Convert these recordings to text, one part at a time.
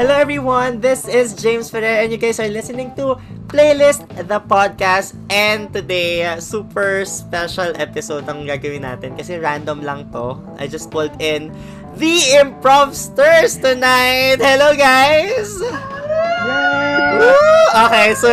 Hello everyone, this is James Ferrer and you guys are listening to Playlist the Podcast and today, super special episode ang gagawin natin kasi random lang to. I just pulled in the Improvsters tonight! Hello guys! Woo! Okay, so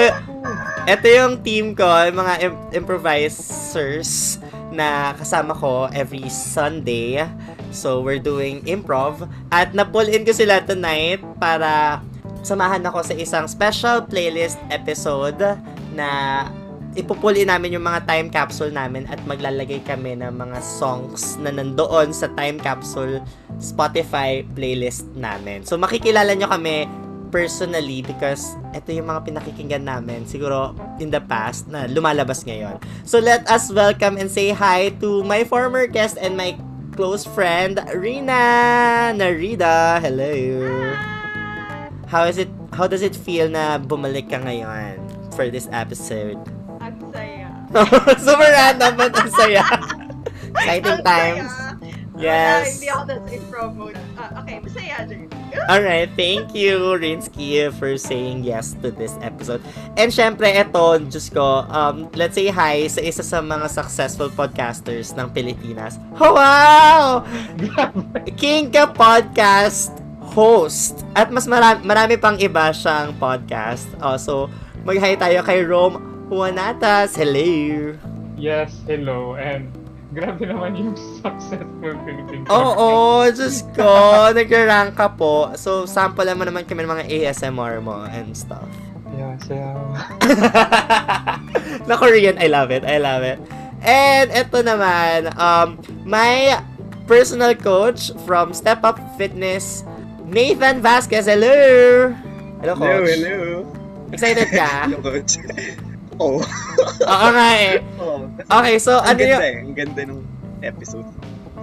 ito yung team ko, mga im- improvisers na kasama ko every Sunday. So, we're doing improv. At na-pull in ko sila tonight para samahan ako sa isang special playlist episode na ipupuli namin yung mga time capsule namin at maglalagay kami ng mga songs na nandoon sa time capsule Spotify playlist namin. So, makikilala nyo kami personally because ito yung mga pinakikinggan namin siguro in the past na lumalabas ngayon. So, let us welcome and say hi to my former guest and my close friend, Rina Narida. Hello. How is it, how does it feel na bumalik ka ngayon for this episode? Ang saya. Super random but ang saya. Exciting times. Yes. Wala, hindi ako mode. Ah, okay, masaya, Jay. Alright, thank you, Rinsky, for saying yes to this episode. And syempre, eto, Diyos ko, um, let's say hi sa isa sa mga successful podcasters ng Pilipinas. Oh, wow! King ka podcast host. At mas marami, marami pang iba siyang podcast. Oh, so, mag-hi tayo kay Rome Juanatas. Hello! Yes, hello, and grabe naman yung successful Philippine Oo, Diyos ko, nag-rank ka po. So, sample naman naman kami ng mga ASMR mo and stuff. Yeah, saya. na Korean, I love it, I love it. And ito naman, um, my personal coach from Step Up Fitness, Nathan Vasquez. Hello! Hello, Hello, coach. hello. Excited ka? Hello, coach. Oo. Oo nga eh. Oo. Okay, so Ang ano ganda yung... eh. Ang ganda nung episode.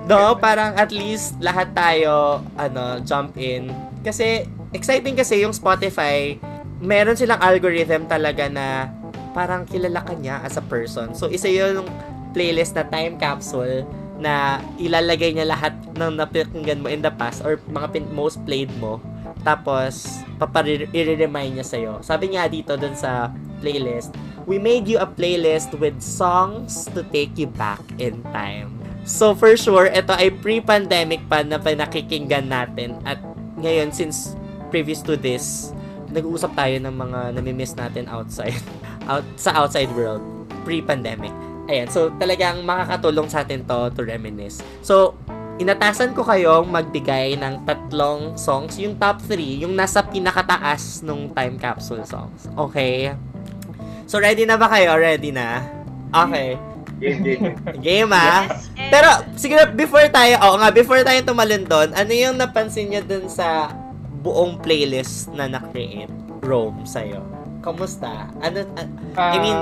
No, parang at least lahat tayo ano, jump in. Kasi exciting kasi yung Spotify, meron silang algorithm talaga na parang kilala ka niya as a person. So isa yung playlist na time capsule na ilalagay niya lahat ng napakinggan mo in the past or mga pin- most played mo. Tapos, papare-remind niya sa'yo. Sabi niya dito dun sa playlist, we made you a playlist with songs to take you back in time. So for sure, ito ay pre-pandemic pa na pinakikinggan natin at ngayon since previous to this, nag-uusap tayo ng mga namimiss natin outside out sa outside world pre-pandemic. Ayan, so talagang makakatulong sa atin to to reminisce. So, inatasan ko kayong magbigay ng tatlong songs, yung top 3, yung nasa pinakataas nung time capsule songs. Okay? So, ready na ba kayo? Ready na? Okay. Game, game. Game ah. Yes, Pero, siguro, before tayo, oo nga, before tayo tumalon doon, ano yung napansin niyo dun sa buong playlist na na-create, Rome, sa'yo? Kamusta? Ano, a- I mean,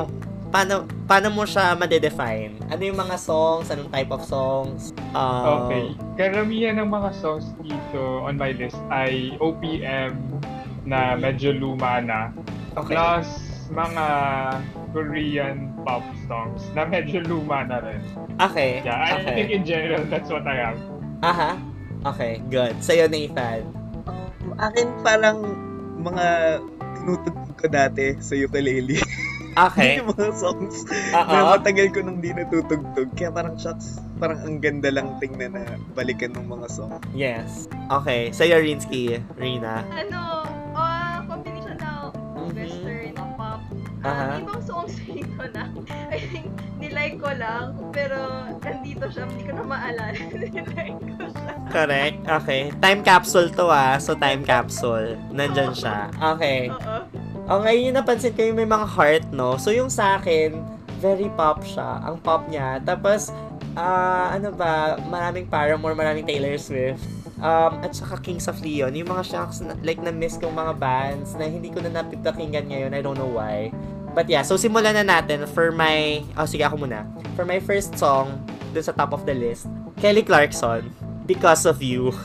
paano, paano mo siya ma-define? Ano yung mga songs? Anong type of songs? Uh, okay. Karamihan ng mga songs dito on my list ay OPM na medyo luma na. Okay. Plus, mga Korean pop songs na medyo luma na rin. Okay. Yeah, I okay. think in general, that's what I have. Aha. Okay, good. Sa'yo, Nathan. Um, akin parang mga tinutugtog ko dati sa ukulele. Okay. yung mga songs Oo. na matagal ko nang di natutugtog. Kaya parang shots, parang ang ganda lang tingnan na balikan ng mga song. Yes. Okay. Sa'yo, Rinsky. Rina. Ano, ah, combination na Mhm. western, na pop. Aha. Ah, ibang songs dito na. I think, nilike ko lang, pero nandito siya, hindi ko na maalala. nilike ko siya. Correct. Okay. Time capsule to ah. So, time capsule. Nandyan siya. Okay. Oo. Oh, ngayon yung napansin ko yung may mga heart, no? So, yung sa akin, very pop siya. Ang pop niya. Tapos, ah, ano ba, maraming Paramore, maraming Taylor Swift. Um, at saka Kings of Leon. Yung mga shocks, na, like, na-miss kong mga bands na hindi ko na napipakinggan ngayon. I don't know why. But yeah, so simulan na natin for my... Oh, sige, ako muna. For my first song, dun sa top of the list, Kelly Clarkson, Because of You.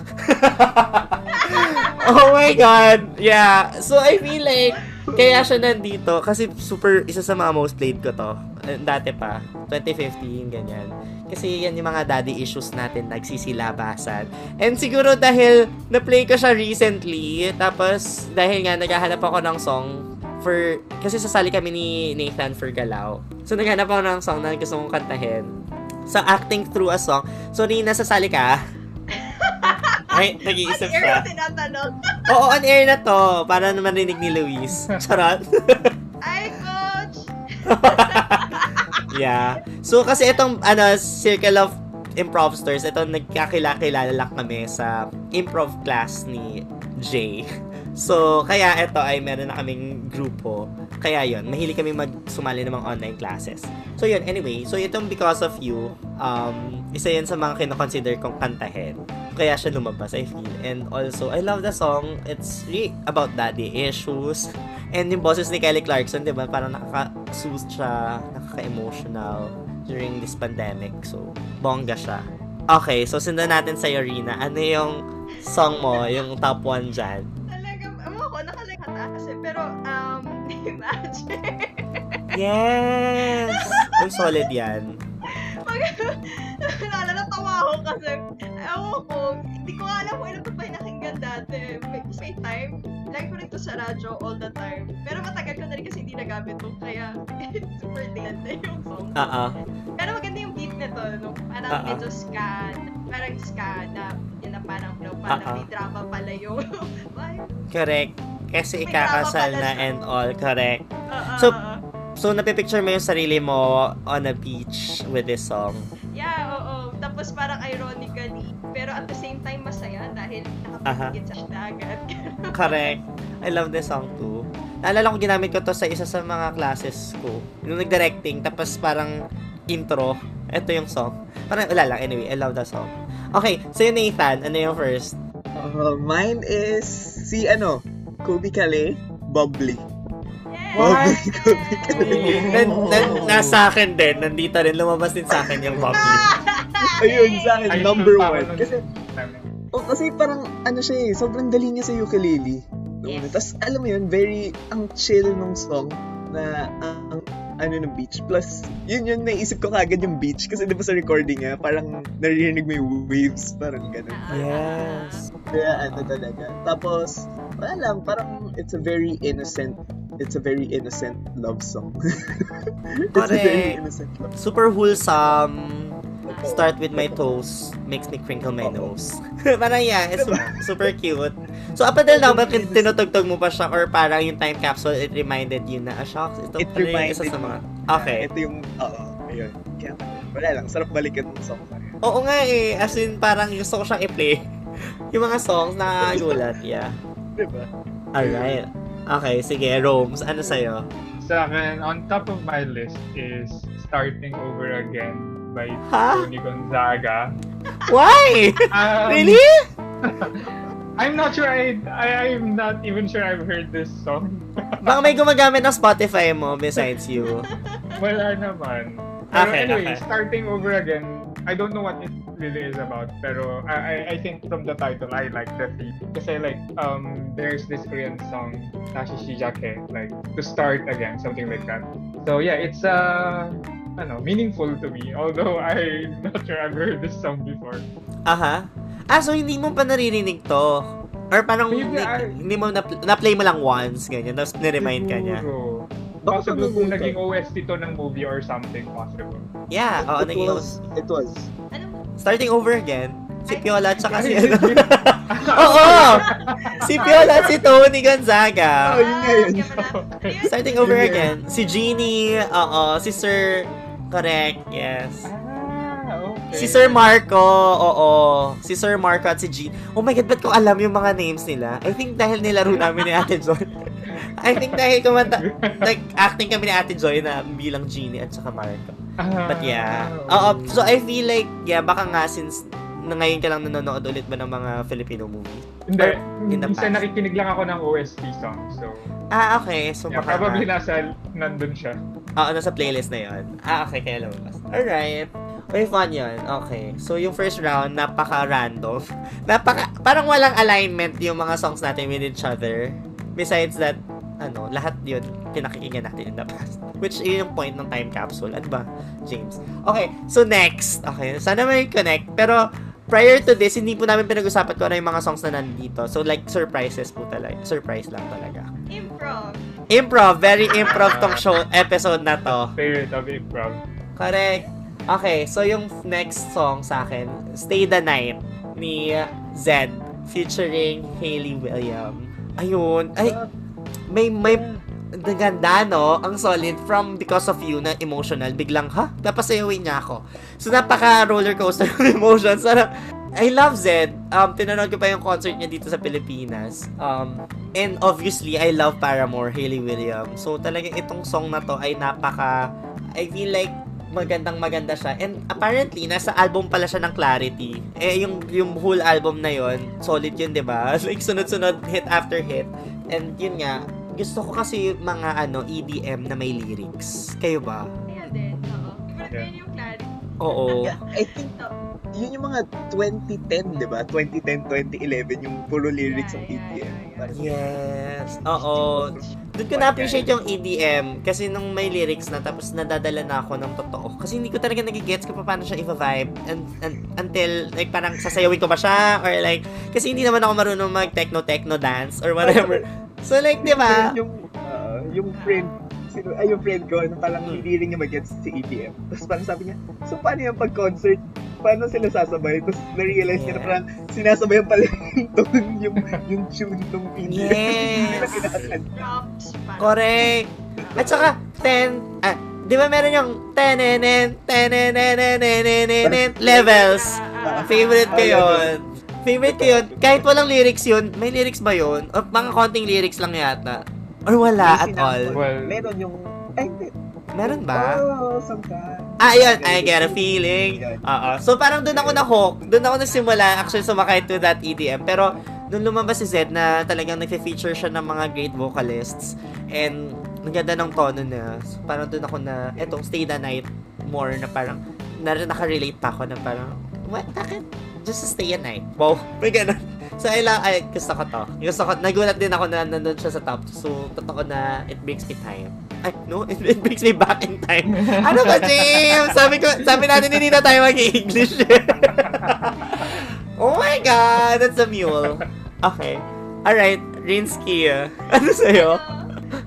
oh my God! Yeah. So, I feel like, kaya siya nandito kasi super, isa sa mga most played ko to. Eh, Dati pa, 2015, ganyan. Kasi yan yung mga daddy issues natin nagsisilabasan. And siguro dahil na-play ko siya recently, tapos dahil nga naghahanap ako ng song for, kasi sasali kami ni Nathan for Galaw. So naghanap ako ng song na gusto kong kantahin. So acting through a song. So Rina, sasali ka? Ay, nag-iisip On air siya. tinatanong. Oo, on air na to. Para naman rinig ni Luis. Charot. Ay, coach! yeah. So, kasi itong, ano, Circle of Improvsters, ito nagkakilala lang kami sa improv class ni Jay. So, kaya ito ay meron na kaming grupo. Kaya yon mahilig kami magsumali ng mga online classes. So, yun, anyway. So, itong Because of You, um, isa yan sa mga kinoconsider kong kantahin. Kaya siya lumabas, I feel. And also, I love the song. It's really about daddy issues. And yung boses ni Kelly Clarkson, di ba? Parang nakaka-soothe siya, nakaka-emotional during this pandemic. So, bongga siya. Okay, so sundan natin sa Rina. Ano yung song mo, yung top 1 dyan? Talaga, ewan ko, nakalagata kasi. Pero, um, imagine. Yes! Uy, solid yan. Pag, naalala, natawa ako kasi, ewan ko, hindi ko alam kung ilan pa yung nakinggan dati. May, may time, lagi ko rin to sa radyo all the time. Pero matagal ko na rin kasi hindi nagamit to, kaya super na yung song. Oo. Pero maganda yung beat nito, no? Parang Ah, ah. medyo ska, parang ska na, yun na parang flow, parang Ah, ah. may drama pala yung, Correct. Kasi ikakasal na and all. Correct. ah, ah, So, ah. So, napipicture mo yung sarili mo on a beach with this song. Yeah, oo. Tapos parang ironically, pero at the same time masaya dahil nakapagigit sa dagat. Correct. I love this song too. Naalala ko ginamit ko to sa isa sa mga classes ko. Nung nag-directing, tapos parang intro. Ito yung song. Parang wala lang. Anyway, I love that song. Okay, so yung Nathan, ano yung first? Uh, mine is si ano, Kobe Calais, Bubbly. Calais. Nan, nan, nasa akin din. Nandito rin. Lumabas din sa akin yung bubbly. Ayun, sa akin, number one. Kasi, oh, kasi parang, ano siya eh, sobrang dali niya sa ukulele. Yes. Tapos, alam mo yun, very, ang chill nung song na, ang, ano ng beach. Plus, yun yun, naisip ko kagad yung beach. Kasi di ba sa recording niya, parang naririnig mo yung waves, parang ganun. Yes. Kaya ano talaga. Tapos, wala lang, parang it's a very innocent, it's a very innocent love song. it's a very Correct. innocent love song. Super wholesome. Start with my toes, makes me crinkle my nose. parang yeah, it's super cute. So up until now, bakit tinutugtog mo pa siya or parang yung time capsule, it reminded you na, ah, shocks, ito It pala isa sa mga... Okay. Ito yung, oo, ayun. Kaya, wala lang, sarap balikan ng song na. Oo nga eh, as in parang gusto ko siyang i-play. yung mga songs nakakagulat, yeah. Diba? Alright. Okay, sige, Romes, ano sa'yo? Sa akin, on top of my list is Starting Over Again by Ha? Tony Gonzaga. Why? Um, really? I'm not sure. I, I I'm not even sure I've heard this song. Baka may gumagamit ng Spotify mo besides you. Wala naman. Pero Okay, anyway, okay. starting over again. I don't know what it really is about, pero I I, I think from the title I like the theme. Kasi like um there's this Korean song Nashishi Jake like to start again something like that. So yeah, it's uh ano, meaningful to me. Although I'm not sure I've heard this song before. Aha. Ah, so hindi mo pa naririnig to? Or parang Maybe hindi, I- hindi mo na, na-play mo lang once, ganyan, tapos niremind ka niya. Siguro. Baka Possible kung naging OST to ng movie or something possible. Yeah, oo, it naging was, it was. Ano? Starting over again. Si Piola at saka si ano. Oo! Si Piola at si Tony Gonzaga. Oh, yun nga yun. Starting over again. Si Jeannie, oo, si Sir, correct, yes. Ah, okay. Si Sir Marco, oo. Si Sir Marco at si Jean. Oh my God, ba't ko alam yung mga names nila? I think dahil nilaro namin ni Ate Joy. I think dahil kumanta, like, acting kami ni Ate Joy na bilang Jeannie at saka Marco. Ah, But yeah. Oo, so I feel like, yeah, baka nga since na ngayon ka lang nanonood ulit ba ng mga Filipino movies? Hindi. Or in the Minsan past? nakikinig lang ako ng OST song. So, Ah, okay. So yeah, baka probably nga. nasa, nandun siya. Oo, nasa playlist na yon. Ah, okay. Kaya lumabas. Alright. Okay, fun yun. Okay. So, yung first round, napaka-random. Napaka, parang walang alignment yung mga songs natin with each other. Besides that, ano, lahat yun, pinakikinggan natin in the past. Which yun yung point ng time capsule. Ano ba, James? Okay, so next. Okay, sana may connect. Pero, prior to this, hindi po namin pinag-usapan ko ano yung mga songs na nandito. So, like, surprises po talaga. Surprise lang talaga. Improv. Improv. Very improv tong show, episode na to. Favorite of improv. Correct. Okay, so yung next song sa akin, Stay the Night ni Zed featuring Hayley William. Ayun. Ay, may, may, ganda, no? Ang solid from Because of You na emotional. Biglang, ha? Napasayawin niya ako. So, napaka roller coaster ng emotions. Sana, I love Zed. Um, pinanood ko pa yung concert niya dito sa Pilipinas. Um, and obviously, I love Paramore, Hayley Williams. So, talagang itong song na to ay napaka, I feel like, magandang maganda siya. And apparently, nasa album pala siya ng Clarity. Eh, yung, yung whole album na yon solid yun, di ba? Like, sunod-sunod, hit after hit. And yun nga, gusto ko kasi yung mga ano, EDM na may lyrics. Kayo ba? Ayan din, oo. Pero Yeah. yun yung clarity. Oo. I think yun yung mga 2010, di ba? 2010, 2011, yung puro lyrics ng EDM. yeah, yeah. Parang- Yes. Oo. Doon ko na-appreciate yung EDM kasi nung may lyrics na tapos nadadala na ako ng totoo. Kasi hindi ko talaga nagigets kung paano siya i-vibe and, and, until like parang sasayawin ko ba siya or like kasi hindi naman ako marunong mag techno techno dance or whatever. So like, di ba? Yung, uh, yung friend, sino, ay yung friend ko, na parang Hmm. hindi rin niya mag-gets si EDM. Tapos parang sabi niya, so paano yung pag-concert? Paano sila sasabay? Tapos na-realize niya na parang sinasabayan pala yung tone, yung, yung tune ng nila Yes. Correct. At saka 10 ah, 'di ba meron yung tenenen tenenen levels. Ah, ah, ah. Favorite ko yun. Favorite ko yun. Kahit walang lyrics yun, may lyrics ba yun? O mga konting lyrics lang yata? Or wala at all? Well- meron yung, ay, hindi. Meron ba? Oh, sometimes. Ah, yun. I get a feeling. Oo. So, parang doon ako na-hook. Doon ako nagsimula actually sumakay to that EDM. Pero, doon lumabas si Zed na talagang nag-feature siya ng mga great vocalists. And, ang ganda ng tono niya. So, parang doon ako na, etong Stay the Night more na parang, na, nakarelate pa ako na parang, what? Bakit? Just stay a night. Wow. May ganun. So, I, la- ay, gusto ko to. Gusto ko, nagulat din ako na nandun siya sa top. So, totoo na, it brings me time. Ay, no, it, it brings me back in time. Ano ba, James? Sabi ko, sabi natin hindi na tayo mag-English. oh my God, that's a mule. Okay. Alright, Rinsky. Ano sa'yo?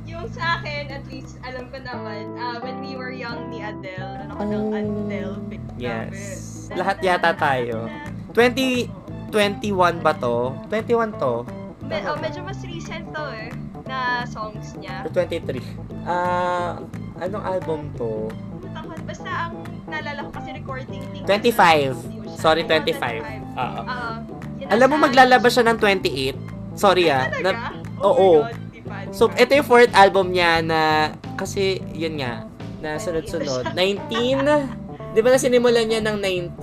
Yung sa akin, at least, alam ko naman, ah, when we were young ni Adele, ano ko ng Oh. Adele. Yes. Lahat yata tayo. 2021 ba to? 21 to? Me- oh, medyo mas recent to eh, na songs niya. Or 23? Ah, anong album to? Takot, basta ang naalala ko kasi recording thing. 25. Video siya. Sorry, Ayun, 25. Oo. Oo. Yun Alam mo, maglalabas siya ng 28. Sorry ah. Talaga? Na- oh oo. ba, di So, ito yung fourth album niya na, kasi, yun nga, na sunod-sunod. 19, di ba na sinimulan niya ng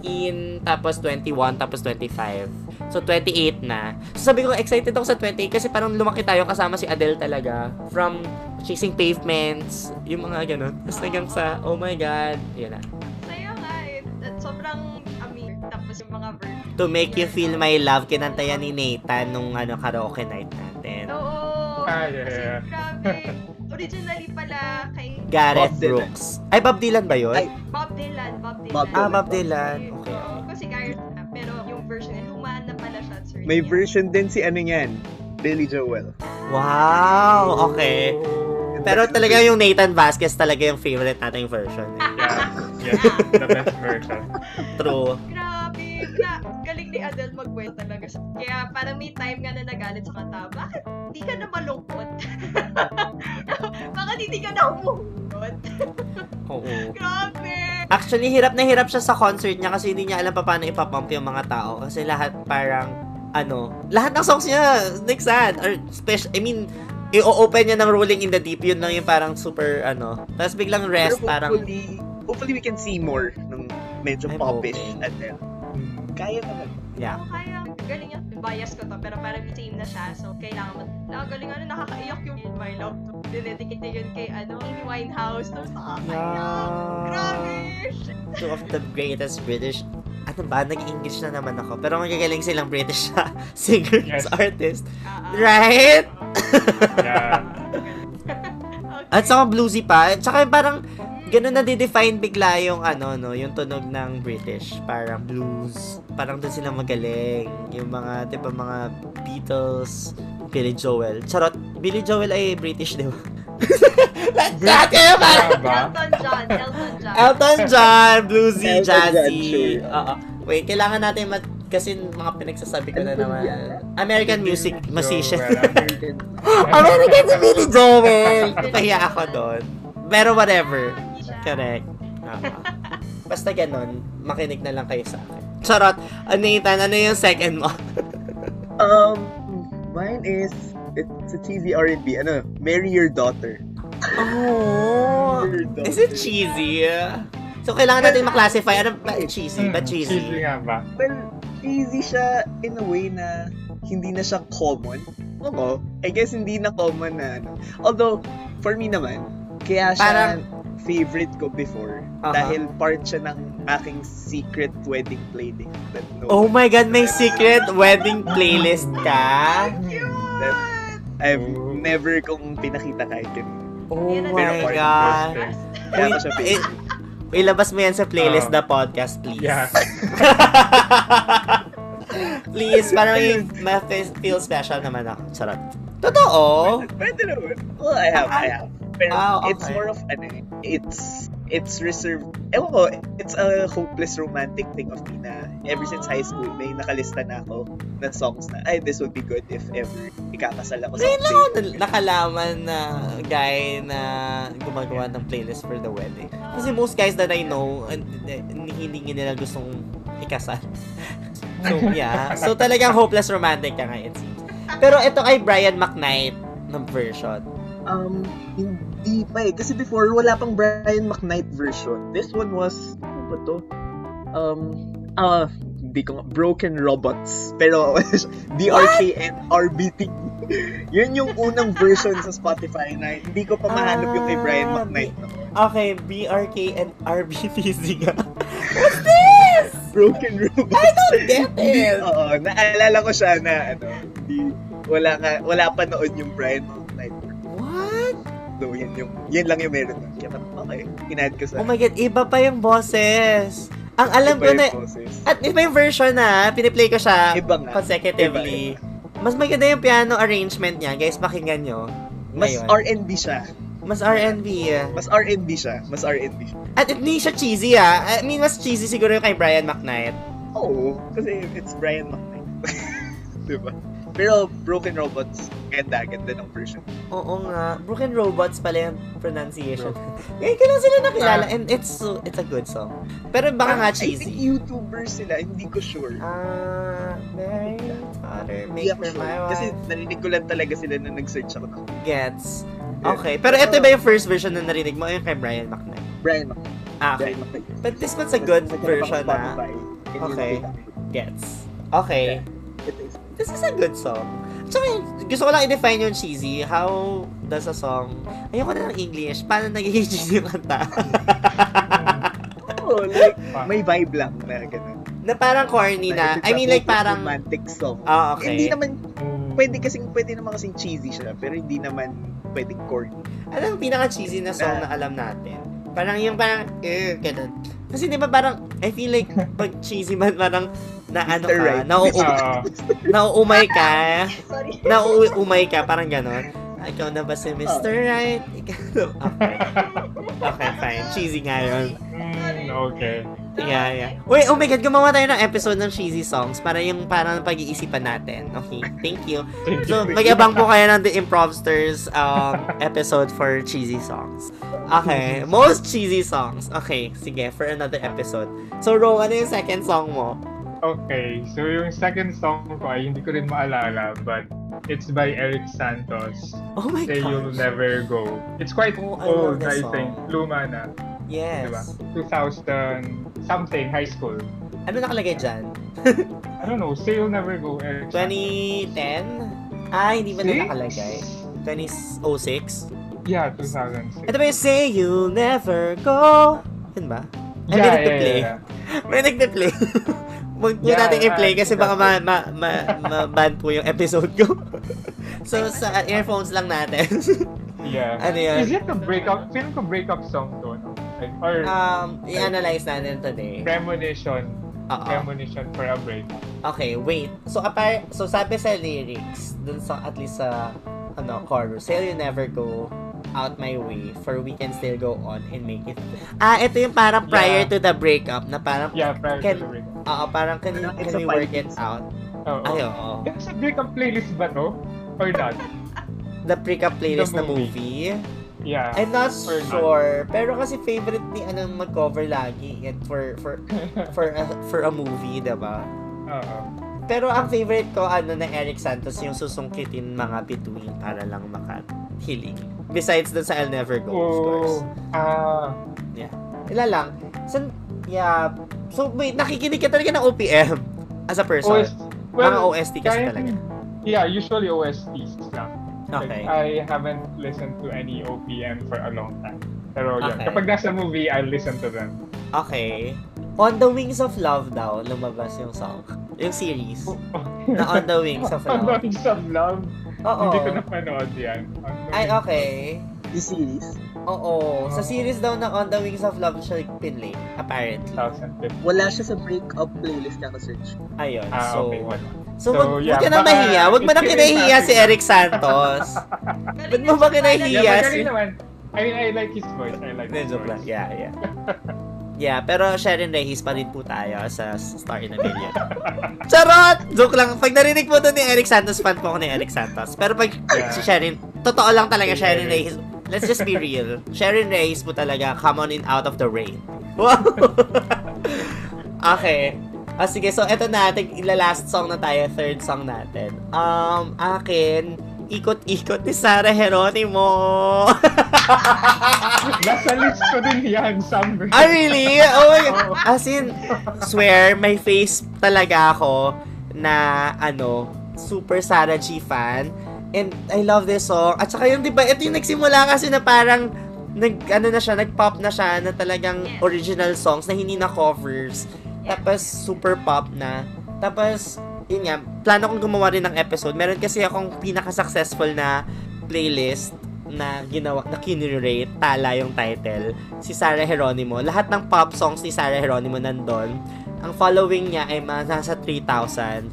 19, tapos 21, tapos 25. So, 28 na. So, sabi ko, excited ako sa 28 kasi parang lumaki tayo kasama si Adele talaga. From Chasing Pavements, yung mga ganun. Tapos hanggang sa, oh my God, yun na. Saya nga eh. Sobrang amazing. Tapos yung mga verse. To Make You Feel My Love, kinanta yan ni Nathan nung ano, karaoke night natin. Oo. Ah, yeah, Kasi yeah. grabe. Originally pala kay Gareth Bob Dylan. Brooks. Ay, Bob Dylan ba yun? Ay, Bob Dylan. Bob Dylan. Bob ah, Bob Dylan. Kasi- Okay. Oo, kasi Gareth na. Pero yung version niya, lumaan na pala siya. Sir. May version din si ano yan, Billy Joel. Wow, okay. Pero talaga yung Nathan Vasquez talaga yung favorite nating version. Yeah. Yeah. The best version. True. Grabe. Gra galing ni Adele magkwento talaga. Kaya parang may time nga na nagalit sa kanta. Bakit di ka na malungkot? Hindi ka na? Oo. Grabe. Actually, hirap na hirap siya sa concert niya kasi hindi niya alam pa paano ipapump yung mga tao. Kasi lahat parang, ano, lahat ng songs niya, like sad. Or special, I mean, i-open niya ng Rolling in the Deep, yun lang yung parang super, ano. Tapos biglang rest, Pero parang, hopefully, hopefully we can see more ng medyo I'm popish hoping. Adele. Kaya naman. yeah. Oo, kaya galing yung bias ko to, pero parang same na siya. So, kailangan mo. Nakagaling ano, nakakaiyak yung In My Love to. Dinedicate niya yun kay, ano, Amy Winehouse. Tapos nakakaiyak. Yeah. Grabe. Two of the greatest British ano ba, nag-English na naman ako. Pero magagaling silang British singers, Yes. artists. Ah, ah. Right? Yeah. At saka bluesy pa. At saka parang ganun na define bigla yung ano no, yung tunog ng British, parang blues. Parang doon sila magaling. Yung mga 'di ba mga Beatles, Billy Joel. Charot, Billy Joel ay British, di ba? Lahat kayo parang? Elton John, Elton John. Elton John, bluesy, Elton jazzy. Oo. Wait, kailangan natin mat kasi mga pinagsasabi ko na naman. American music musician. American. American si Billy Joel! Napahiya ako doon. Pero whatever. Correct. Oo. Basta ganun, makinig na lang kayo sa akin. Charot! Ano Nathan, ano yung second mo? Um, mine is, it's a cheesy R&B. Ano, Marry Your Daughter. Oh! Marry Your Daughter. Is it cheesy? So, kailangan natin maklasify. Ano ba cheesy? Hmm, Ba cheesy? Cheesy nga ba? Well, cheesy siya in a way na hindi na siya common. Oo, I guess hindi na common na ano. Although, for me naman, kaya siya Parang- favorite ko before. Aha. Dahil part siya ng aking secret wedding playlist. That no, Oh my God, may secret wedding playlist ka? that I've Oh. never kong pinakita kahit. Oh Yun ang Pero my God. Kaya ko siya eh, favorite. ilabas mo yan sa playlist the podcast, please. Yeah. please, para may ma-feel special naman ako. Charot. Totoo? Pwede naman. Oh, I have, I have. Pero Ah, okay. it's more of, ano, it's, it's reserved, ewan ko, it's a hopeless romantic thing of me na ever since high school, may nakalista na ako na songs na, ay, this would be good if ever ikakasal ako Ngayon lang ako nakalaman na guy na gumagawa ng playlist for the wedding. Kasi most guys that I know, hindi nila gustong ikasal. so, yeah. So, talagang hopeless romantic ka nga, it seems. Pero ito kay Brian McKnight ng version. Um, hindi pa eh. Kasi before, wala pang Brian McKnight version. This one was, ano ba to? Um, ah, hindi ko nga, Broken Robots. Pero, D-R-K-N, RBT. Yun yung unang version sa Spotify na hindi ko pa mahanap yung kay Brian Ah, McKnight. Okay, BRK and RBTZ nga. What's this? Broken Robots. I don't get Hindi, it. Oo, naalala ko siya na, ano, hindi, wala nga, wala pa noon yung Brian So, yan yung, yan lang yung meron nun. Kaya parang, okay, inad ko sa Oh my God, iba pa yung boses. Ang alam iba ko na, boses. at iba yung version na, piniplay ko siya Iba nga. consecutively. Iba, Mas maganda yung piano arrangement niya. Guys, pakinggan nyo. Mas Ngayon. R&B siya. Mas R&B. Mas R&B siya. Mas R&B. At hindi siya cheesy ah. I mean, mas cheesy siguro yung kay Brian McKnight. Oo. Kasi it's Brian McKnight. diba? Pero Broken Robots, ganda. Ganda ng version. Oo nga. Broken Robots pala yung pronunciation. Ngayon ko lang sila nakilala and it's so, it's a good song. Pero baka nga I think cheesy. YouTubers sila. Hindi ko sure. Ah, Mary Potter, make her sure. my Kasi wife. narinig ko lang talaga sila na nag-search ako ng Gets. Okay. Pero ito ba yung first version na narinig mo? Yung kay Brian McKnight. Brian McKnight. Ah, okay. But this one's a good version ah. Yun Okay. Gets. Okay. Is. This is a good song. Tsaka, gusto ko lang i-define yung cheesy. How does a song... Ayoko na ng English. Paano nagiging cheesy yung kanta? Oo, like, may vibe lang na gano'n. na parang corny na. I mean, like, parang... romantic song. Ah, Hindi okay. naman, pwede kasing, pwede naman kasing cheesy siya, pero hindi naman pwedeng corny. Ang pinaka-cheesy na song na alam natin? Parang yung parang, eh, ganun. Kasi di ba parang, I feel like, pag cheesy man, parang, na ano ka, Right. nauum, Ah, nauumay ka, nauumay ka, parang ganun. Ikaw na ba si Mr. Right? Ikaw, okay. Okay, fine. Cheesy nga yun. mm, okay. Yeah, yeah. Wait, oh my God, gumawa tayo ng episode ng cheesy songs para yung parang pag-iisipan natin. Okay, thank you. So, mag-abang po kayo ng The Improvsters um, episode for cheesy songs. Okay, most cheesy songs. Okay, sige, for another episode. So, Ro, ano yung second song mo? Okay, so yung second song ko ay hindi ko rin maalala, but it's by Eric Santos. Oh my Say You'll gosh. Never Go. It's quite Oh, I old, I song. think. Luma na, Yes. diba? 2000 something, high school. Ano nakalagay dyan? I don't know, Say You'll Never Go, Eric 2010? Ah, hindi ba na nakalagay? 2006? Yeah, 2006. Ito ba yung Say You'll Never Go? Yun ba? Ay, may nagpe-play. May nagpe-play. Huwag po Yeah, natin i-play kasi baka ma, ma, ma, ma-ban po yung episode ko. so, sa earphones lang natin. Yeah. Ano yun? Is it the breakup, feeling ko breakup song to, or Um, i-analyze natin today. premonition, Oo. premonition for a break. Okay, wait. So, apart, so sabi sa lyrics, dun sa, at least sa, ano, chorus, say you never go out my way, for we can still go on and make it. Ah, ito yung parang prior Yeah. to the breakup, na parang, Yeah, prior Can- to the breakup. oo, parang can, it's can we work it out? Oo. Ay, oo. Yung sa breakup playlist ba to? Or not? The breakup playlist The na movie. Yeah. I'm not Or not. sure. Pero kasi favorite ni ano mag-cover lagi yan for for for a, for a movie, 'di ba? Oo. Pero ang favorite ko ano na Eric Santos yung susungkitin mga bituin para lang makahiling. Besides dun sa I'll Never Go, of course. Oh. Ah. Ila lang. San, yeah. So, wait, nakikinig ka talaga ng OPM as a person. OS, well, mga OST kasi talaga. Yeah, usually OSTs lang. Okay. Like, I haven't listened to any OPM for a long time. Pero yun, Okay. kapag nasa movie, I'll listen to them. Okay. On the Wings of Love daw, lumabas yung song. Yung series. Na On the Wings of On Love. the Wings of Love, Oo. hindi ko napanood yan. On Ay, okay. Yung series. Oo. Sa series daw na On the Wings of Love siya pinlay, apparently. 2015. Wala siya sa breakup playlist na search. Ayun. Ah, so, okay. Wala. So, So, wag, yeah, wag ka na mahiya. Wag mo na kinahiya si. Eric Santos. Ba't mo ba kinahiya? Yeah, naman. I mean, I like his voice. I like his joke lang. voice. Yeah, yeah. Yeah, pero Sharon Reyes pa rin po tayo sa Star in a Million. Charot! Joke lang. Pag narinig mo to ni Eric Santos, fan po ako ni Eric Santos. Pero pag Yeah. si Sharon, totoo lang talaga Si Sharon Reyes. Reyes. Let's just be real. Sharon Reyes po talaga, come on in out of the rain. Wow! okay. Ah, sige, so eto na, ila-last song na tayo, third song natin. Um, akin, Ikot-Ikot ni Sarah Geronimo. Nasa list ko din yan somewhere. Ah, really? Oh my God. As in, swear, may face talaga ako na, ano, super Sarah G fan. And I love this song. At saka yung, di ba, ito yung nagsimula kasi na parang, nag, ano na siya, nag-pop na siya na talagang original songs na hindi na covers. Tapos, super pop na. Tapos, yun nga, plano kong gumawa rin ng episode. Meron kasi akong pinaka-successful na playlist na ginawa, na kinurate, tala yung title, si Sarah Geronimo. Lahat ng pop songs ni Sarah Geronimo nandun. Ang following niya ay nasa 3,700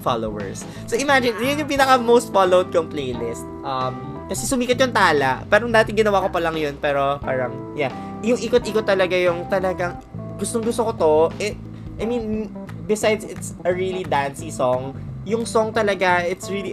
followers. So imagine, yun yung pinaka most followed kong playlist. Um, kasi sumikat yung tala. Parang dati ginawa ko pa lang yun, pero parang, yeah. Yung ikot-ikot talaga yung talagang, gustong gusto ko to. Eh, I mean, besides it's a really dancey song, yung song talaga, it's really,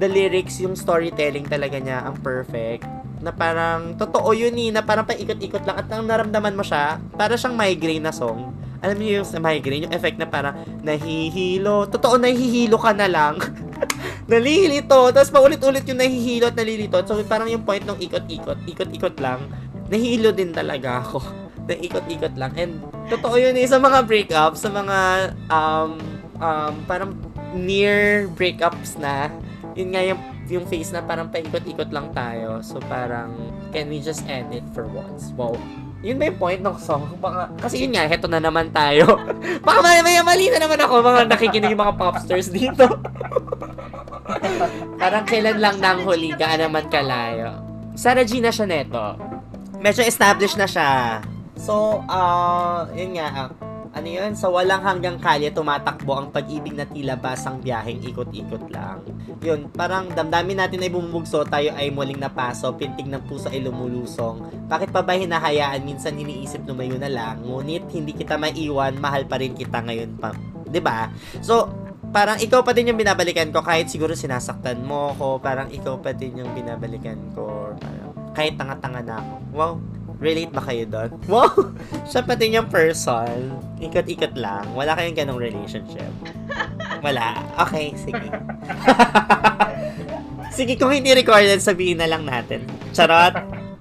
the lyrics, yung storytelling talaga niya, ang perfect. Na parang, totoo yun eh, na parang paikot-ikot lang. At ang naramdaman mo siya, para siyang migraine na song. Alam niyo yung migraine, yung effect na parang, nahihilo. Totoo, nahihilo ka na lang. nalilito. Tapos paulit-ulit yung nahihilo at nalilito. So, parang yung point ng ikot-ikot, ikot-ikot lang, nahihilo din talaga ako. Na ikot-ikot lang. And, totoo yun eh, sa mga breakups, sa mga, um, um, parang near breakups na, yun nga yung, yung face na parang paikot-ikot lang tayo. So, parang, can we just end it for once? Wow. Yun ba yung point ng song? Baka, kasi yun nga, heto na naman tayo. Baka may, may mali na naman ako, mga nakikinig yung mga popsters dito. parang kailan lang nang huli, gaan naman kalayo. Sarah G na siya neto. Medyo established na siya. So, ah, yun nga, ah, ano yun? Sa walang hanggang kalye, tumatakbo ang pag-ibig na tila basang biyaheng ikot-ikot lang. Yun, parang damdamin natin ay bumubugso, tayo ay muling napaso, pintig ng puso ay lumulusong. Bakit pa ba hinahayaan, minsan iniisip lumayo na lang, ngunit hindi kita maiwan, mahal pa rin kita ngayon pa. ba So, parang ikaw pa din yung binabalikan ko kahit siguro sinasaktan mo ko, parang ikaw pa din yung binabalikan ko. Parang, kahit tanga-tanga na ako. Wow, relate ba kayo doon? Wow, siya pa din yung person. Ikot-ikot lang. Wala kayong ganong relationship. Wala. Okay, sige. sige, kung hindi recorded, sabihin na lang natin. Charot.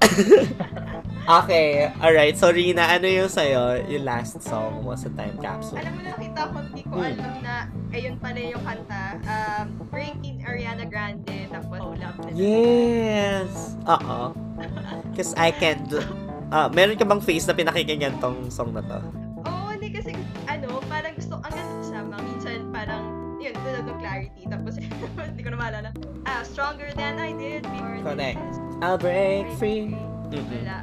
okay, alright. So, Rina, ano yung sa'yo, yung last song mo sa time capsule? Alam mo, nakita ko, hindi ko Hmm. alam na ayun pala yung kanta. Um, Breaking Ariana Grande, tapos Oh Love na Yes! Oo. Because I can't do... Ah, meron ka bang face na pinakikinggan tong song na to? Oo, hindi kasi, ano, parang gusto, ang ganda sama. Minsan, parang, yun, Love ng Clarity. Tapos, hindi ko na maalala. Ah, Stronger Than I Did Before. Correct. This. I'll break free. Mm-mm. Wala.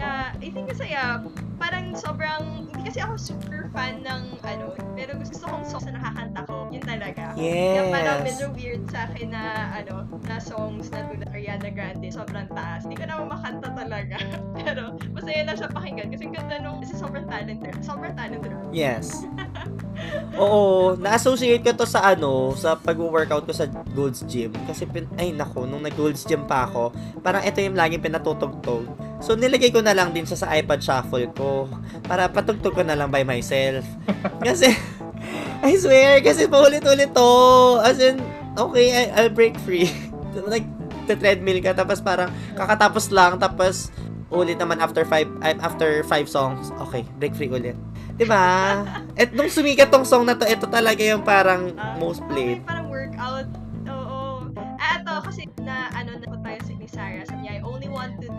Yeah, I think masaya. Parang sobrang, hindi kasi ako super fan ng ano, pero gusto kong songs na nakakanta ko. Yun talaga. Kaya parang medyo Yes. weird sa akin na ano, na songs na tulad Ariana Grande, sobrang taas. Hindi ko naman makanta talaga. pero masaya lang siya pakinggan kasi ganda nung, kasi sobrang talented. Sobrang talented. Yes. Oo, na-associate ko to sa ano, sa pag-workout ko sa Gold's Gym. Kasi, pin- ay nako, nung nag-Gold's Gym pa ako, parang ito yung laging pinatutugtog. So, nilagay ko na lang din siya sa iPad Shuffle ko. Para patugtog ko na lang by myself. Kasi, I swear, kasi paulit-ulit to. As in, okay, I, I'll break free. like, treadmill ka, tapos parang kakatapos lang, tapos ulit naman after five, ay, after five songs, okay, break free ulit. 'Di ba? At nung sumikat tong song na to, ito talaga yung parang Ah, most played. parang workout.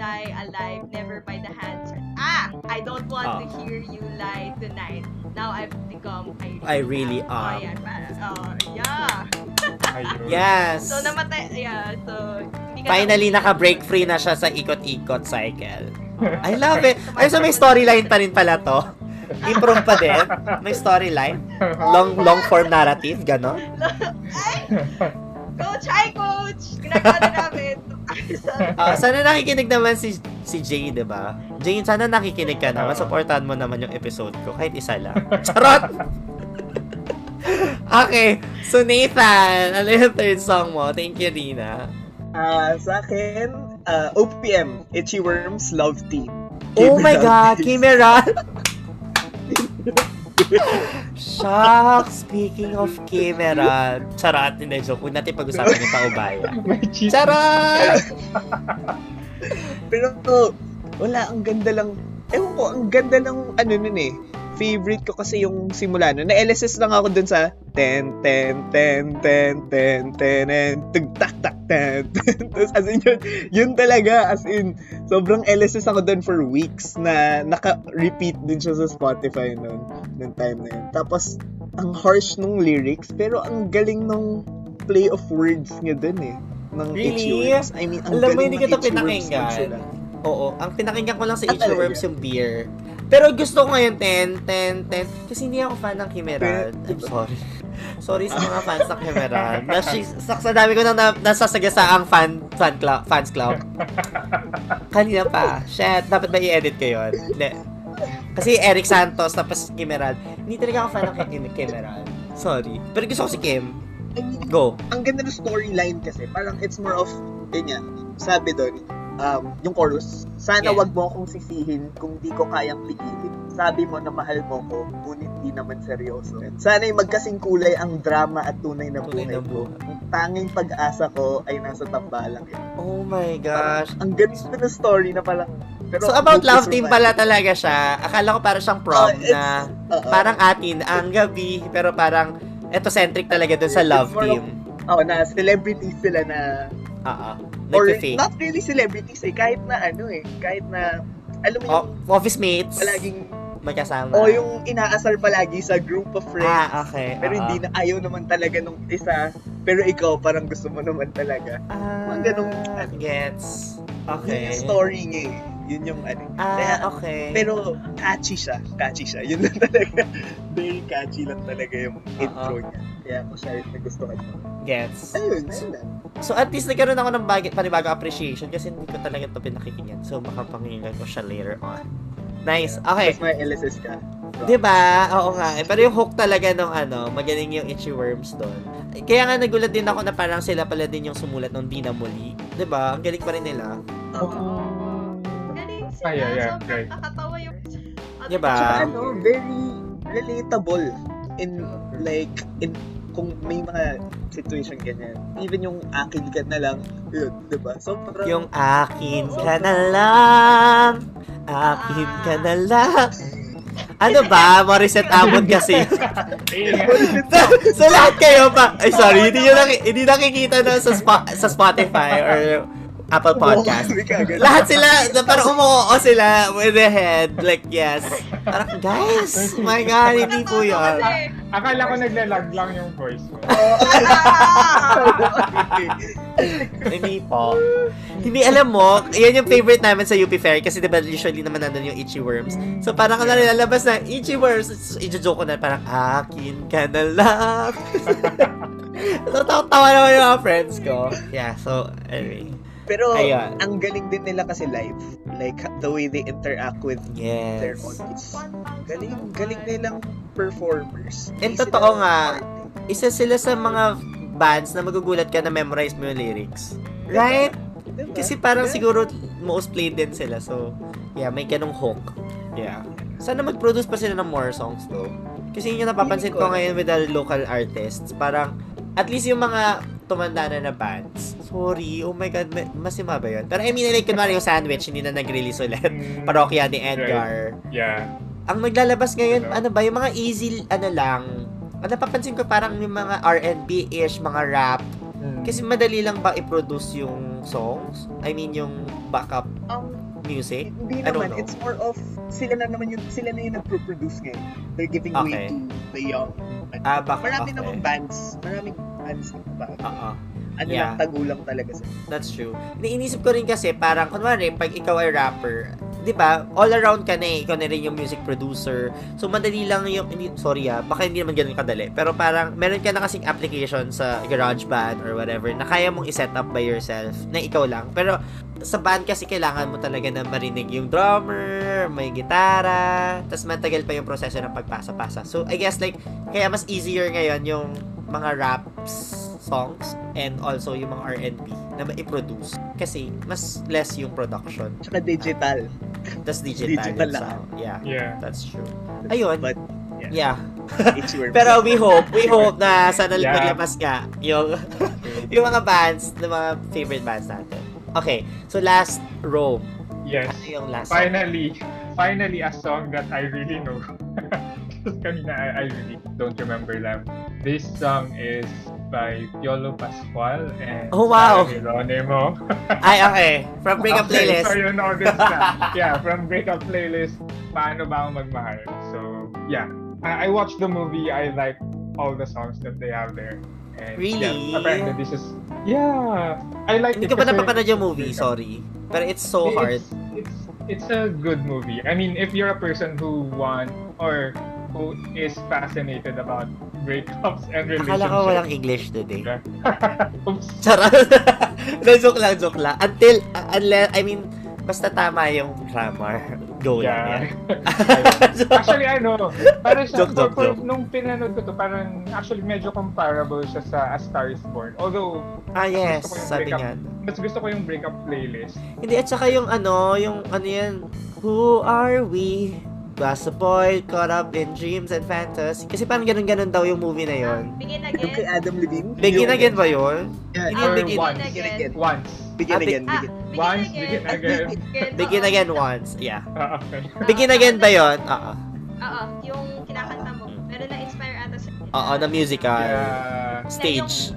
Die alive, never by the hands. Ah! I don't want to Ah. hear you lie tonight. Now I've become, I really, I really am. Oh, am. oh, yeah. Yes. So, namatay, yeah, so, hindi ka Finally, na- naka-break free na siya sa ikot-ikot cycle. I love it. Ay, so may storyline pa rin pala to. Improve pa din. May storyline. Long, long form narrative, gano'n. Go try, coach! Ginagawa na namin. Ah, sana nakikinig naman si si Jay, 'di ba? Jay, sana nakikinig ka naman. Supportahan mo naman yung episode ko kahit isa lang. Charot. okay. So Nathan, ano yung third song mo? Thank you, Rina. Ah, sa akin, ah, OPM, Itchy Worms Love Team. Oh my. God, Kimeral! Shock! Speaking of Kimeral. Charot, hindi joke. Huwag natin pag-usapan yung paubaya. Charot! Pero, wala, ang ganda lang. Ewan ko, ang ganda ng, ano nun eh. Favorite ko kasi yung simula nun. Na-LSS lang ako dun sa ten, ten, ten, ten, ten, ten, ten, tug, tak, tak, ten. Tapos as in yun, yun talaga, as in, sobrang LSS ako dun for weeks na naka-repeat din siya sa Spotify nun, nung time na yun. Tapos, ang harsh nung lyrics, pero ang galing nung play of words niya dun eh. Ng Really? Itchy. I mean, ang Alam mo, hindi lang pinakinggan. Oo, ang pinakinggan ko lang sa Ah, Itchy talaga? Worms yung beer. Pero gusto ko ngayon 10, 10, 10. Kasi hindi ako fan ng Kimeral. I'm sorry. Sorry sa mga fans ng. Nashi, sa, sa dami ko nang na, nasasagasa ang fan, fan club, fans club. Kanina pa. Shit, dapat ba i-edit ko yun? Hindi. Kasi Eric Santos, tapos Kimeral. Hindi talaga ako fan ng Kimeral. Sorry. Pero gusto ko si Kim. I mean, Go. ang ganda ng storyline kasi. Parang it's more of, ganyan, sabi doon, um, yung chorus, sana Yeah. wag mo akong sisihin kung di ko kayang pigilin. Sabi mo na mahal mo ko, ngunit di naman seryoso. Sana'y magkasing kulay ang drama at tunay na Tunay buhay na ko. Ang tanging pag-asa ko ay nasa tambalang ito. Oh my gosh. Ang ganda ng story na parang, pero So about Love Team pala talaga siya. Akala ko parang siyang prom Oh, it's- na Oo. parang atin ang gabi pero parang etocentric talaga dun sa Love more of- Team. Oo, na celebrities sila na Oo. Or Nagpe-fake. not really celebrities eh kahit na ano eh kahit na alam mo O- yung office mates. palaging magkasama. o yung inaasar palagi sa group of friends Ah, okay. pero hindi na ayaw naman talaga nung isa pero ikaw parang gusto mo naman talaga Ah, Mga ganong- gets. yun Okay. yung story niya eh yun yung ano Kaya, Ah, okay. pero catchy siya catchy siya yun lang talaga very catchy lang talaga yung intro niya kaya ako siya nagustuhan ko Gets. ayun ayun lang So at least nagkaroon ako ng bag- panibagong appreciation kasi hindi ko talaga ito pinakikinggan. So makapanginggan ko siya later on. Nice. Okay. tapos may LSS ka 'Di ba? Oo nga. Eh. Pero yung hook talaga nung ano, magaling yung Itchy Worms doon. Kaya nga nagulat din ako na parang sila pala din yung sumulat nung Di na Muli. 'Di ba? Ang galing pa rin nila. Oo. Sila. Ah, yeah, yeah, Sobrang right. nakakatawa yung... Diba? Tsaka ano, very relatable in like in kung may mga situation ganyan. Even yung akin ka na lang, yun, 'di ba? So parang Yung akin ka na lang. Akin ka na lang. Ano ba? Morissette Amon kasi. so, so lahat kayo pa. Ay, sorry. Hindi nyo naki- hindi nakikita na sa, spa- sa Spotify or Apple Podcast. Lahat sila, na parang umuoo sila with the head. Like, yes. Parang, guys, my God, hindi po yun. Akala ko naglalag lang yung voice mo. Hindi po. Hindi alam mo, yan yung favorite namin sa UP Fair kasi diba usually naman nandun yung Itchy Worms. So parang kung nalalabas na Itchy Worms, i-joke ko na parang akin ka na lang. so tawa naman yung mga friends ko. Yeah, so anyway. Pero Ayan. ang galing din nila kasi live. Like the way they interact with their Yes. audience. Galing, galing nilang performers. And Hindi totoo nga, arty. Isa sila sa mga bands na magugulat ka na memorize mo yung lyrics. Right? Diba? Kasi parang Yeah. siguro most played din sila. So, yeah, may ganong hook. Yeah. Sana mag-produce pa sila ng more songs though. Kasi yun yung napapansin ko ngayon with the local artists. Parang, at least yung mga tumanda na na bands. Sorry, oh my god, ma- masima ba yun? Pero I mean, like, kunwari yung Sandwich, hindi na nag-release ulit. Mm, Parokya ni Edgar. Yeah. Ang naglalabas ngayon, Ano? ba, yung mga easy, ano lang, ang napapansin ko parang yung mga R&B-ish, mga rap. Mm. Kasi madali lang ba i-produce yung songs? I mean, yung backup Um, music? hindi I don't naman. know. It's more of, sila na naman yung, sila na yung nagpo-produce ngayon. They're giving Okay. way to the young. Ah, backup, Marami okay. namang bands. Maraming bands na ba? Oo. Ano Yeah. lang, tagulang talaga sila. That's true. Iniisip ko rin kasi parang, kunwari, pag ikaw ay rapper, di ba, all around ka na eh, ikaw na rin yung music producer. So, madali lang yung, hindi, sorry ah, baka hindi naman ganun kadali. Pero parang, meron ka na kasing application sa GarageBand or whatever na kaya mong i-set up by yourself na ikaw lang. Pero, sa band kasi kailangan mo talaga na marinig yung drummer, may gitara, tas matagal pa yung proseso ng pagpasa-pasa. So, I guess like, kaya mas easier ngayon yung mga raps songs and also yung mga R&B na ma-produce kasi mas less yung production Tsaka digital. tas digital, Digital yung lang. sound. yeah Yeah. that's true ayun But, yeah it's your pero we hope we hope na sana Yeah. maglabas nga yung yung mga bands ng mga favorite bands natin okay so last Rome Yes. ano yung last song? Finally, finally a song that I really know. Kanina, I, I really don't remember them. This song is by Piolo Pascual and Oh, wow. Geronimo. ay okay from Breakup Okay, Playlist So you know this na. yeah, from Breakup Playlist, Paano Ba Ang Magmahal. So, yeah. I, I watched the movie. I like all the songs that they have there. And Really? Yeah, apparently this is... Yeah. I like hindi it ko pa napapanood yung movie sorry pero it's so hard It's, it's it's a good movie. I mean, if you're a person who want or who is fascinated about breakups and relationships. akala ko walang English today Oops. Charot. no, joke lang, joke lang. Until, uh, unless, I mean, basta tama yung grammar. Go lang yan. Yeah. actually, ano, parang siya, Joke, joke, joke. nung pinanood ko to, parang actually medyo comparable siya sa A Star is Born. Although, ah, yes. Sabi nga. mas gusto ko yung breakup playlist. Hindi, at saka yung ano, yung ano yan, Who are we? Was a boy caught up in dreams and fantasy. Kasi parang ganun-ganun daw yung movie na yon. Begin Yung kay again. Adam Levine. Begin Yung- again ba yun? Yeah, Hindi yung begin. once. Begin again. Once. Begin Ah, again. Ah, Begin. begin Once, again. begin again. Begin again once. Yeah. Ah, okay. Begin again ba yun? Oo. Oo, yung kinakanta mo. Pero na-inspire ata sa... Oo, na musical. Yeah. Stage.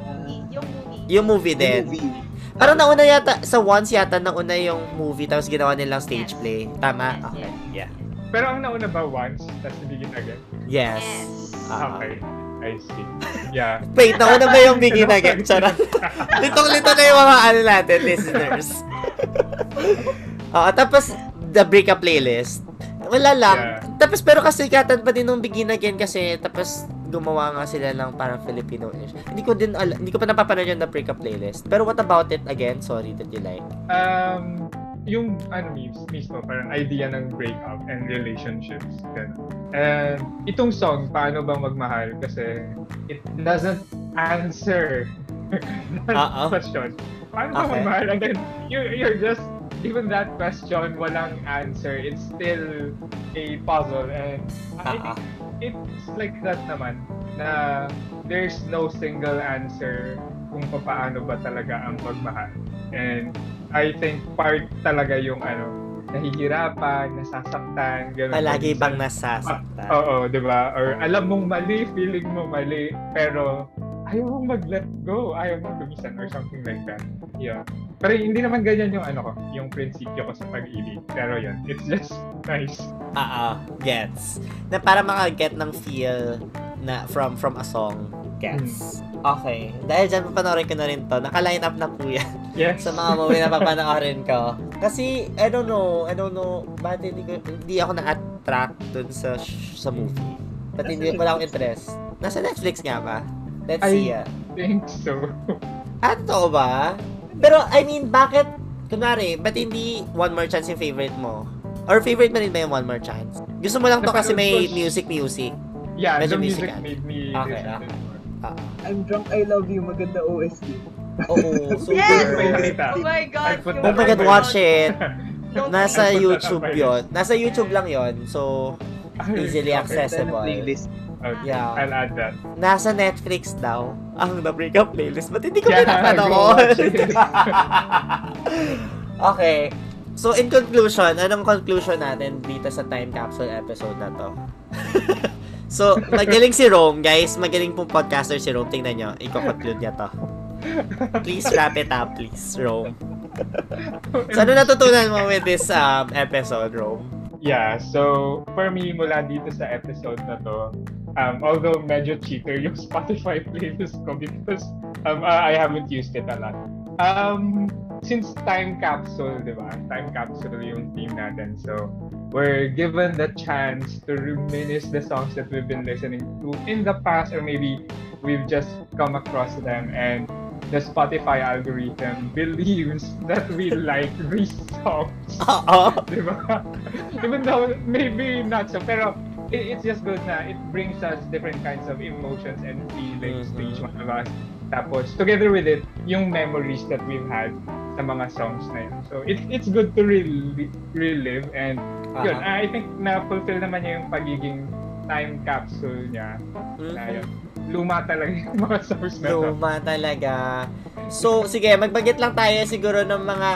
Yung movie. Yung movie Yung din. movie. Parang nauna yata, sa once yata nauna yung movie, tapos ginawa nilang stage Yes. play. Tama? Yes, Okay. Yeah. Pero ang nauna ba once, tapos begin again? Yes. Yes. Ah, Okay. I see. Yeah. Wait, nauna ba yung begin again? Charot. Litong-lito na yung mga ano natin, listeners. Oo, tapos, the breakup playlist. Wala lang. Yeah. Tapos, pero kasikatan pa din nung begin again kasi, tapos, gumawa nga sila ng parang Filipino-ish. Hindi ko din, ala- hindi ko pa napapanood yung the breakup playlist. Pero what about it again? Sorry that you like. Um, yung ano mis- mismo, parang idea ng breakup and relationships. Ganun. And itong song, Paano Bang Magmahal? Kasi it doesn't answer that Oo. question. Paano bang Okay. magmahal? And then, you're, you're just, even that question, walang answer. It's still a puzzle. And I think it's like that naman na there's no single answer kung paano ba talaga ang magmahal. And I think part talaga yung ano, nahihirapan, nasasaktan, gano'n. Palagi Minsan- bang nasasaktan? Oo, di ba? Or alam mong mali, feeling mo mali, pero ayaw mong mag-let go, ayaw mong lumisan or something like that. Yeah. Pero hindi naman ganyan yung ano ko, yung prinsipyo ko sa pag-ibig. Pero yun, it's just nice. Ah, ah, gets. Na para makaget ng feel na from from a song. Gets. Okay. Dahil dyan, papanoorin ko na rin to. Naka-line up na po yan Yes. sa mga movie na papanoorin ko. Kasi, I don't know, I don't know, bakit hindi, ko, hindi ako na-attract dun sa sa movie. Ba't hindi wala akong interest? Nasa Netflix nga ba? Let's Ay. see ah. think so. Ah, ba? Pero, I mean, bakit, kunwari, ba't hindi One More Chance yung favorite mo? Or favorite mo rin ba yung One More Chance? Gusto mo lang to kasi may music-music. Yeah, Medyo the music musical. made me Okay, it more. Ah, I'm drunk, I love you. Maganda OST. oo, super. Yes! Oh my God! Oh my God, watch it. Don't Nasa YouTube yon. Nasa YouTube lang yon. So, easily Okay. accessible. Playlist. Okay, Yeah. I'll add that. Nasa Netflix daw ang The Breakup Playlist. Ba't hindi ko Yeah, pinapanood? okay. So, in conclusion, anong conclusion natin dito sa time capsule episode na to? So, magaling si Rome, guys. Magaling pong podcaster si Rome. Tingnan nyo. I-conclude niya to. Please wrap it up, please, Rome. So, ano natutunan mo with this um, episode, Rome? Yeah, so for me, mula dito sa episode na to, um, although medyo cheater yung Spotify playlist ko because um, uh, I haven't used it a lot. Um, since time capsule, di ba? Time capsule yung theme natin. So, we're given the chance to reminisce the songs that we've been listening to in the past or maybe we've just come across them and the Spotify algorithm believes that we like these songs. Diba? Even though maybe not so, pero it, it's just good na it brings us different kinds of emotions and feelings to each Mhm. one of us. Tapos, together with it, yung memories that we've had sa mga songs na yun. So, it, it's good to rel- relive and yun, Aha. I think na-fulfill naman niya yung pagiging time capsule niya. Na Mhm. yun. Luma talaga yung mga songs na to. Luma talaga. So, sige, magbagit lang tayo siguro ng mga,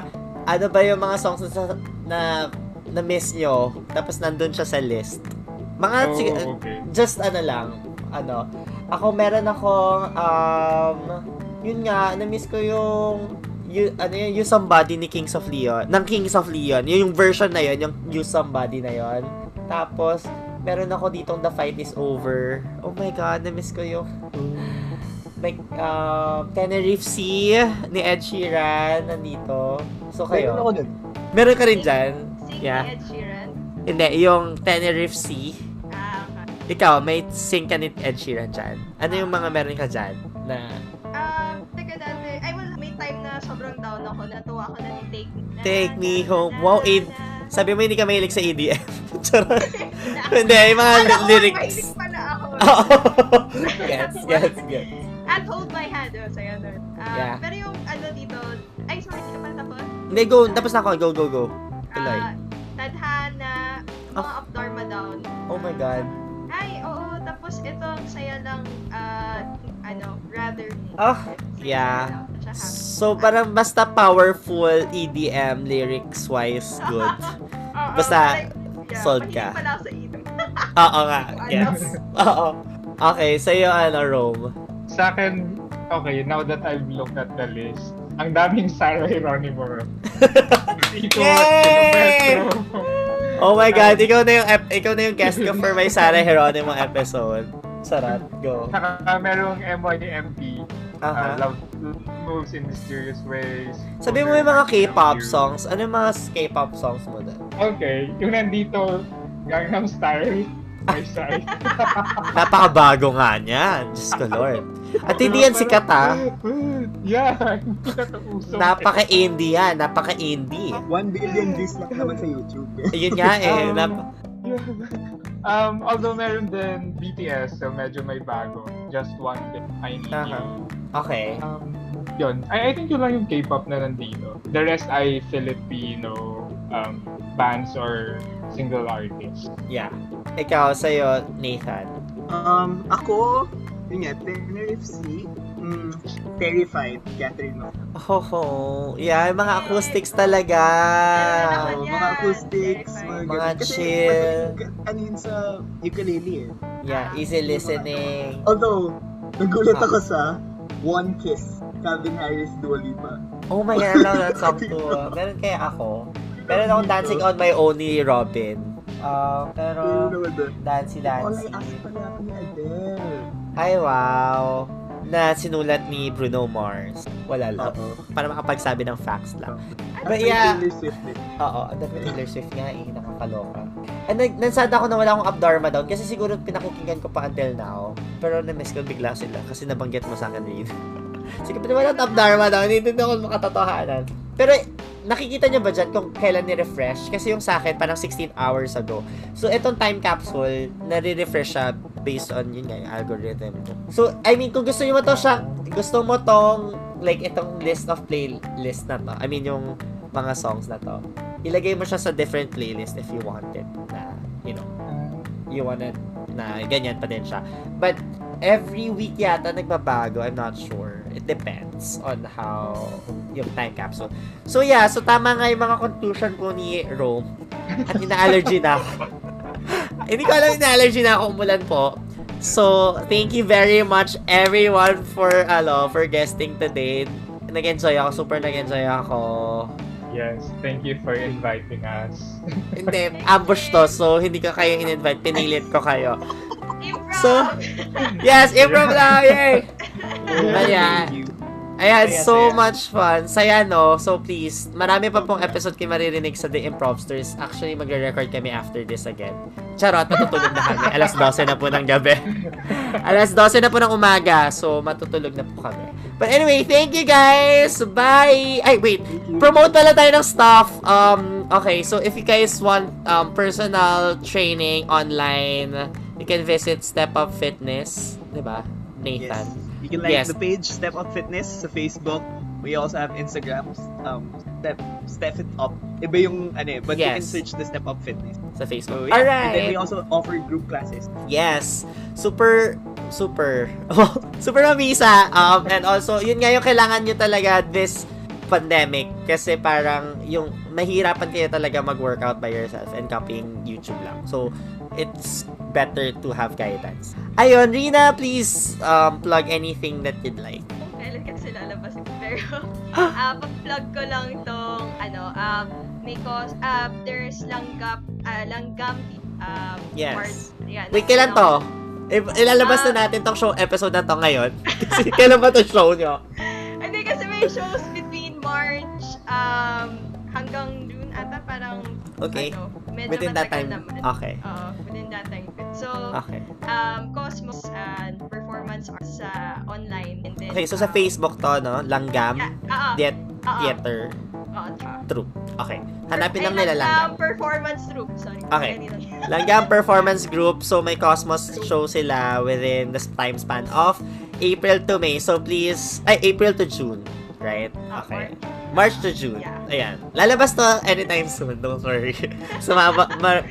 ano ba yung mga songs na, na, na miss nyo, tapos nandun siya sa list. Mga, Oh, sige, okay. just ano lang, ano, ako meron akong, um, yun nga, na-miss ko yung, you, ano yun, You Somebody ni Kings of Leon, ng Kings of Leon, yun yung version na yun, yung You Somebody na yun. Tapos, meron ako ditong The Fight Is Over. Oh my God, na-miss ko yung, like, um, Tenerife Sea ni Ed Sheeran nandito. So, Meron ako kayo, dun. meron ka rin dyan? Sing Yeah. Ed Sheeran. Hindi, yung Tenerife Sea. Ikaw, may sing ka ni Ed Sheeran dyan. Ano yung mga meron ka dyan? Na, Ah, teka dati, ay well, may time na sobrang down ako, natuwa ako na ni Take Me. Na, Take Me na, Home. na, Wow, Ed- sabi mo hindi ka mahilig sa EDM. Charot. hindi, yung mga oh, lyrics. mahilig pala ako. Oo. gets, gets, gets. At Hold My Hand, oh, sa'yo nun. Ah, Yeah. Pero yung ano dito, ay, sorry, hindi ka pa tapos? Hindi, go. Tapos na ako. Go, go, go. Tuloy. Ah, Tadhana, mga Ah. Up Dharma Down. Oh my God. Oo, tapos ito, ang saya lang, ah, ano, Rather Me. Saya yeah. So, parang basta powerful EDM lyrics-wise, good. Oo, basta like, yeah, sold ka. pala ako sa EDM. Oo nga. Yes. Oo. Okay, sa'yo, ano, Rome? Sa akin, okay, now that I've looked at the list, ang daming Sarah Geronimo. Ito, Yay! Silvestro. Oh my God, ikaw na yung, ep- ikaw na yung guest ko for my Sarah Geronimo episode. Sarap, go. Saka merong MY ni MP. Aha. Uh, love moves in mysterious ways. Sabi mo yung mga K-pop songs. Ano yung mga K-pop songs mo doon? Okay, yung nandito, Gangnam Style. Napakabago nga niya. Diyos ko, Lord. At hindi yan sikat, ha? Uso. Napaka-indie yan. Napaka-indie. 1 billion views lang naman sa YouTube. Yun nga eh. Um, Nap- um, although meron din BTS, so medyo may bago. Just one bit. I need Aha. okay. Um, yun. I, I think yun lang yung K-pop na nandito. The rest ay Filipino um, bands or single artists. Yeah. Ikaw, sa'yo, Nathan. Um, ako, yun nga, Tenerife Sea, mm, Terrified, Catherine of Oh, oh. Yeah, yung mga acoustics talaga. Oh, mga acoustics, Terrified. mga, Mga ganun. Kasi chill. madali- ano yun sa ukulele eh. Yeah, easy listening. Although, nagulat Ah. ako sa One Kiss, Calvin Harris, Dua Lipa. Oh my God, I love that song too. Meron kaya ako. Meron akong Dancing on My Own ni Robin. Ah, pero. Dancy Dancy. I ask pala ako ni Adele. Ay, wow. Na sinulat ni Bruno Mars. Wala lang. Oo. Para makapagsabi ng facts lang. But yeah, din. oo, ang dami Taylor Swift nga eh, nakakaloka. And nag nansad ako na wala akong Abdharma down kasi siguro pinakikinggan ko pa until now. Pero na-miss ko bigla sila kasi nabanggit mo sa akin rin. Sige, pwede wala Abdharma down, hindi din ako makatotohanan. Pero nakikita niyo ba dyan kung kailan ni-refresh? Kasi yung sa akin, parang 16 hours ago. So, itong time capsule, nare-refresh siya based on yun nga, yung algorithm ko. So, I mean, kung gusto niyo mo to siya, gusto mo tong, like, itong list of playlist na to. I mean, yung mga songs na to. Ilagay mo siya sa different playlist if you want it na, you know, you want it na ganyan pa din siya. But, every week yata nagbabago. I'm not sure. It depends on how yung time capsule. So yeah, so tama nga yung mga conclusion ko ni Rome. At ina-allergy na ako. Hindi ko alam ina-allergy na ako umulan po. So, thank you very much everyone for ano, for guesting today. Nag-enjoy ako, super nag-enjoy ako. Yes, thank you for inviting us. Hindi, ambush to, so hindi ko kayo in-invite, pinilit ko kayo. Improv! So, Yes, improv lang, yay! Ayan. Thank you. Ayan, Saya, so saya. much fun. Saya, no? So, please, marami pa pong episode kayo maririnig sa The Improvsters. Actually, magre-record kami after this again. Charot, matutulog na kami. Alas 12 na po ng gabi. Alas 12 na po ng umaga. So, matutulog na po kami. But anyway, thank you guys! Bye! Ay, wait. Promote pala tayo ng stuff. Um, okay, so if you guys want um, personal training online, you can visit Step Up Fitness. Diba? Nathan. Yes. You can like Yes. the page Step Up Fitness sa Facebook. We also have Instagram, um, Step Step It Up. Iba yung ano eh, but you can Yes. search the Step Up Fitness. Sa Facebook. So yeah, and then Alright! we also offer group classes. Yes. Super, super, oh, super mabisa. Um, and also, yun nga yung kailangan nyo talaga this pandemic. Kasi parang yung mahirapan kayo talaga mag-workout by yourself and copying YouTube lang. So, it's better to have guidance. Ayun, Rina, please um, plug anything that you'd like. Kailan kasi lalabas. Pero, ah pag-plug ko lang tong, ano, um, may cause, ah, there's langgam, ah, langgam, um, Yes. March, yan, Wait, kailan to? I- ilalabas na natin tong show episode na to ngayon. Kasi kailan ba to show nyo? Hindi kasi may shows between March, um, hanggang June ata, parang, Okay. ano, medyo Within that time. naman. Okay. Oo, within that time. So, Okay. um, Cosmos and performance art sa online. And then, Okay, so sa um, Facebook to, no? Langgam Yeah. Theat- oo, Theater tsaka. Troupe. Okay. Hanapin lang nila Langgam Langgam. performance group. Sorry. Okay. Langgam Performance Group. So, may Cosmos show sila within the time span of April to May. So, please, ay, April to June. Right? Okay. March to June. Yeah. Ayan. Lalabas to anytime soon. Don't worry. so, ma- ma-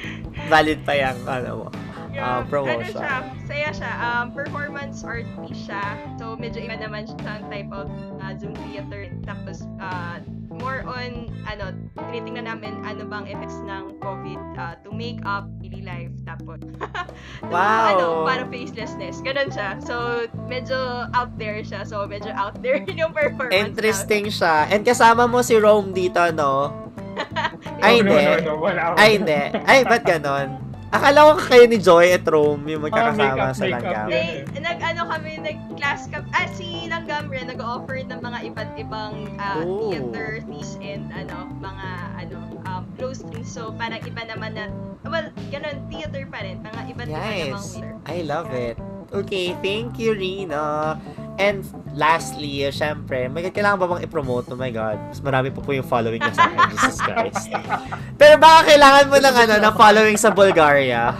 valid pa yung, ano mo. Yeah, Ah, promotion. Ano siya, saya siya. Um, performance art piece siya. So, medyo iba naman siya type of uh, Zoom theater. Tapos, uh, more on, ano, tinitingnan namin ano bang effects ng COVID uh, to make up daily life. Tapos, Wow. ano, parang facelessness. Ganon siya. So, medyo out there siya. So, medyo out there yung performance. Interesting siya. And kasama mo si Rome dito, no? Ay, hindi. no, no. Ay, hindi. Ay, ba't ganon? Akala ko kayo ni Joy at Rome yung magkakasama makeup, sa Langgam. They, nag, ano kami, nag-class kami, ah, si Langgam rin, nag-offer ng mga iba't ibang uh, Oh. theater, piece, and ano, mga, ano, um, close things. So, parang iba naman na, well, ganun, theater pa rin, mga iba't iba namang theater. I love it. Okay, thank you, Rina. And lastly, uh, syempre, may kailangan ba bang i-promote? Oh my God. Mas marami pa po yung following niya sa akin. Jesus Christ. Pero baka kailangan mo ng ano, na following sa Bulgaria.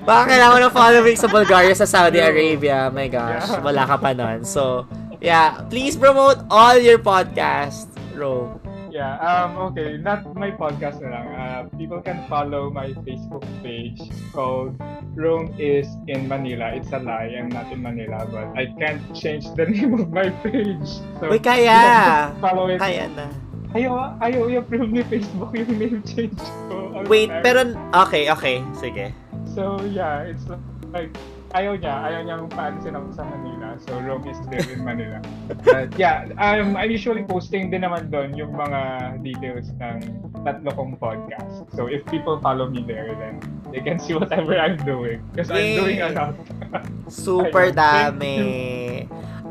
Baka kailangan mo ng following sa Bulgaria sa Saudi Arabia. My gosh, wala ka pa nun. So, yeah, please promote all your podcasts, Ro. Yeah, um, okay, not my podcast na lang. Uh, people can follow my Facebook page called Rome is in Manila. It's a lie, I'm not in Manila, but I can't change the name of my page. So, Uy, kaya! follow it. Kaya na. Ayaw, ayaw i-approve ni Facebook yung name change ko. Wait, time. pero, okay, okay, sige. So, yeah, it's like, ayaw niya, ayaw niyang paalisin ako sa Manila. So, Rome is still in Manila. But yeah, um, I'm usually posting din naman doon yung mga details ng tatlo kong podcast. So, if people follow me there, then they can see whatever I'm doing. Because I'm doing a lot. Super Ayun, dami.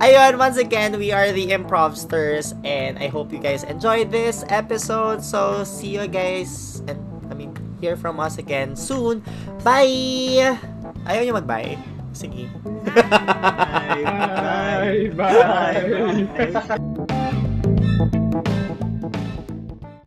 Ayun, once again, we are the Improvsters and I hope you guys enjoyed this episode. So, see you guys and I mean, hear from us again soon. Bye! Ayaw niyo mag-bye? Sige. Bye. Bye! Bye! Bye.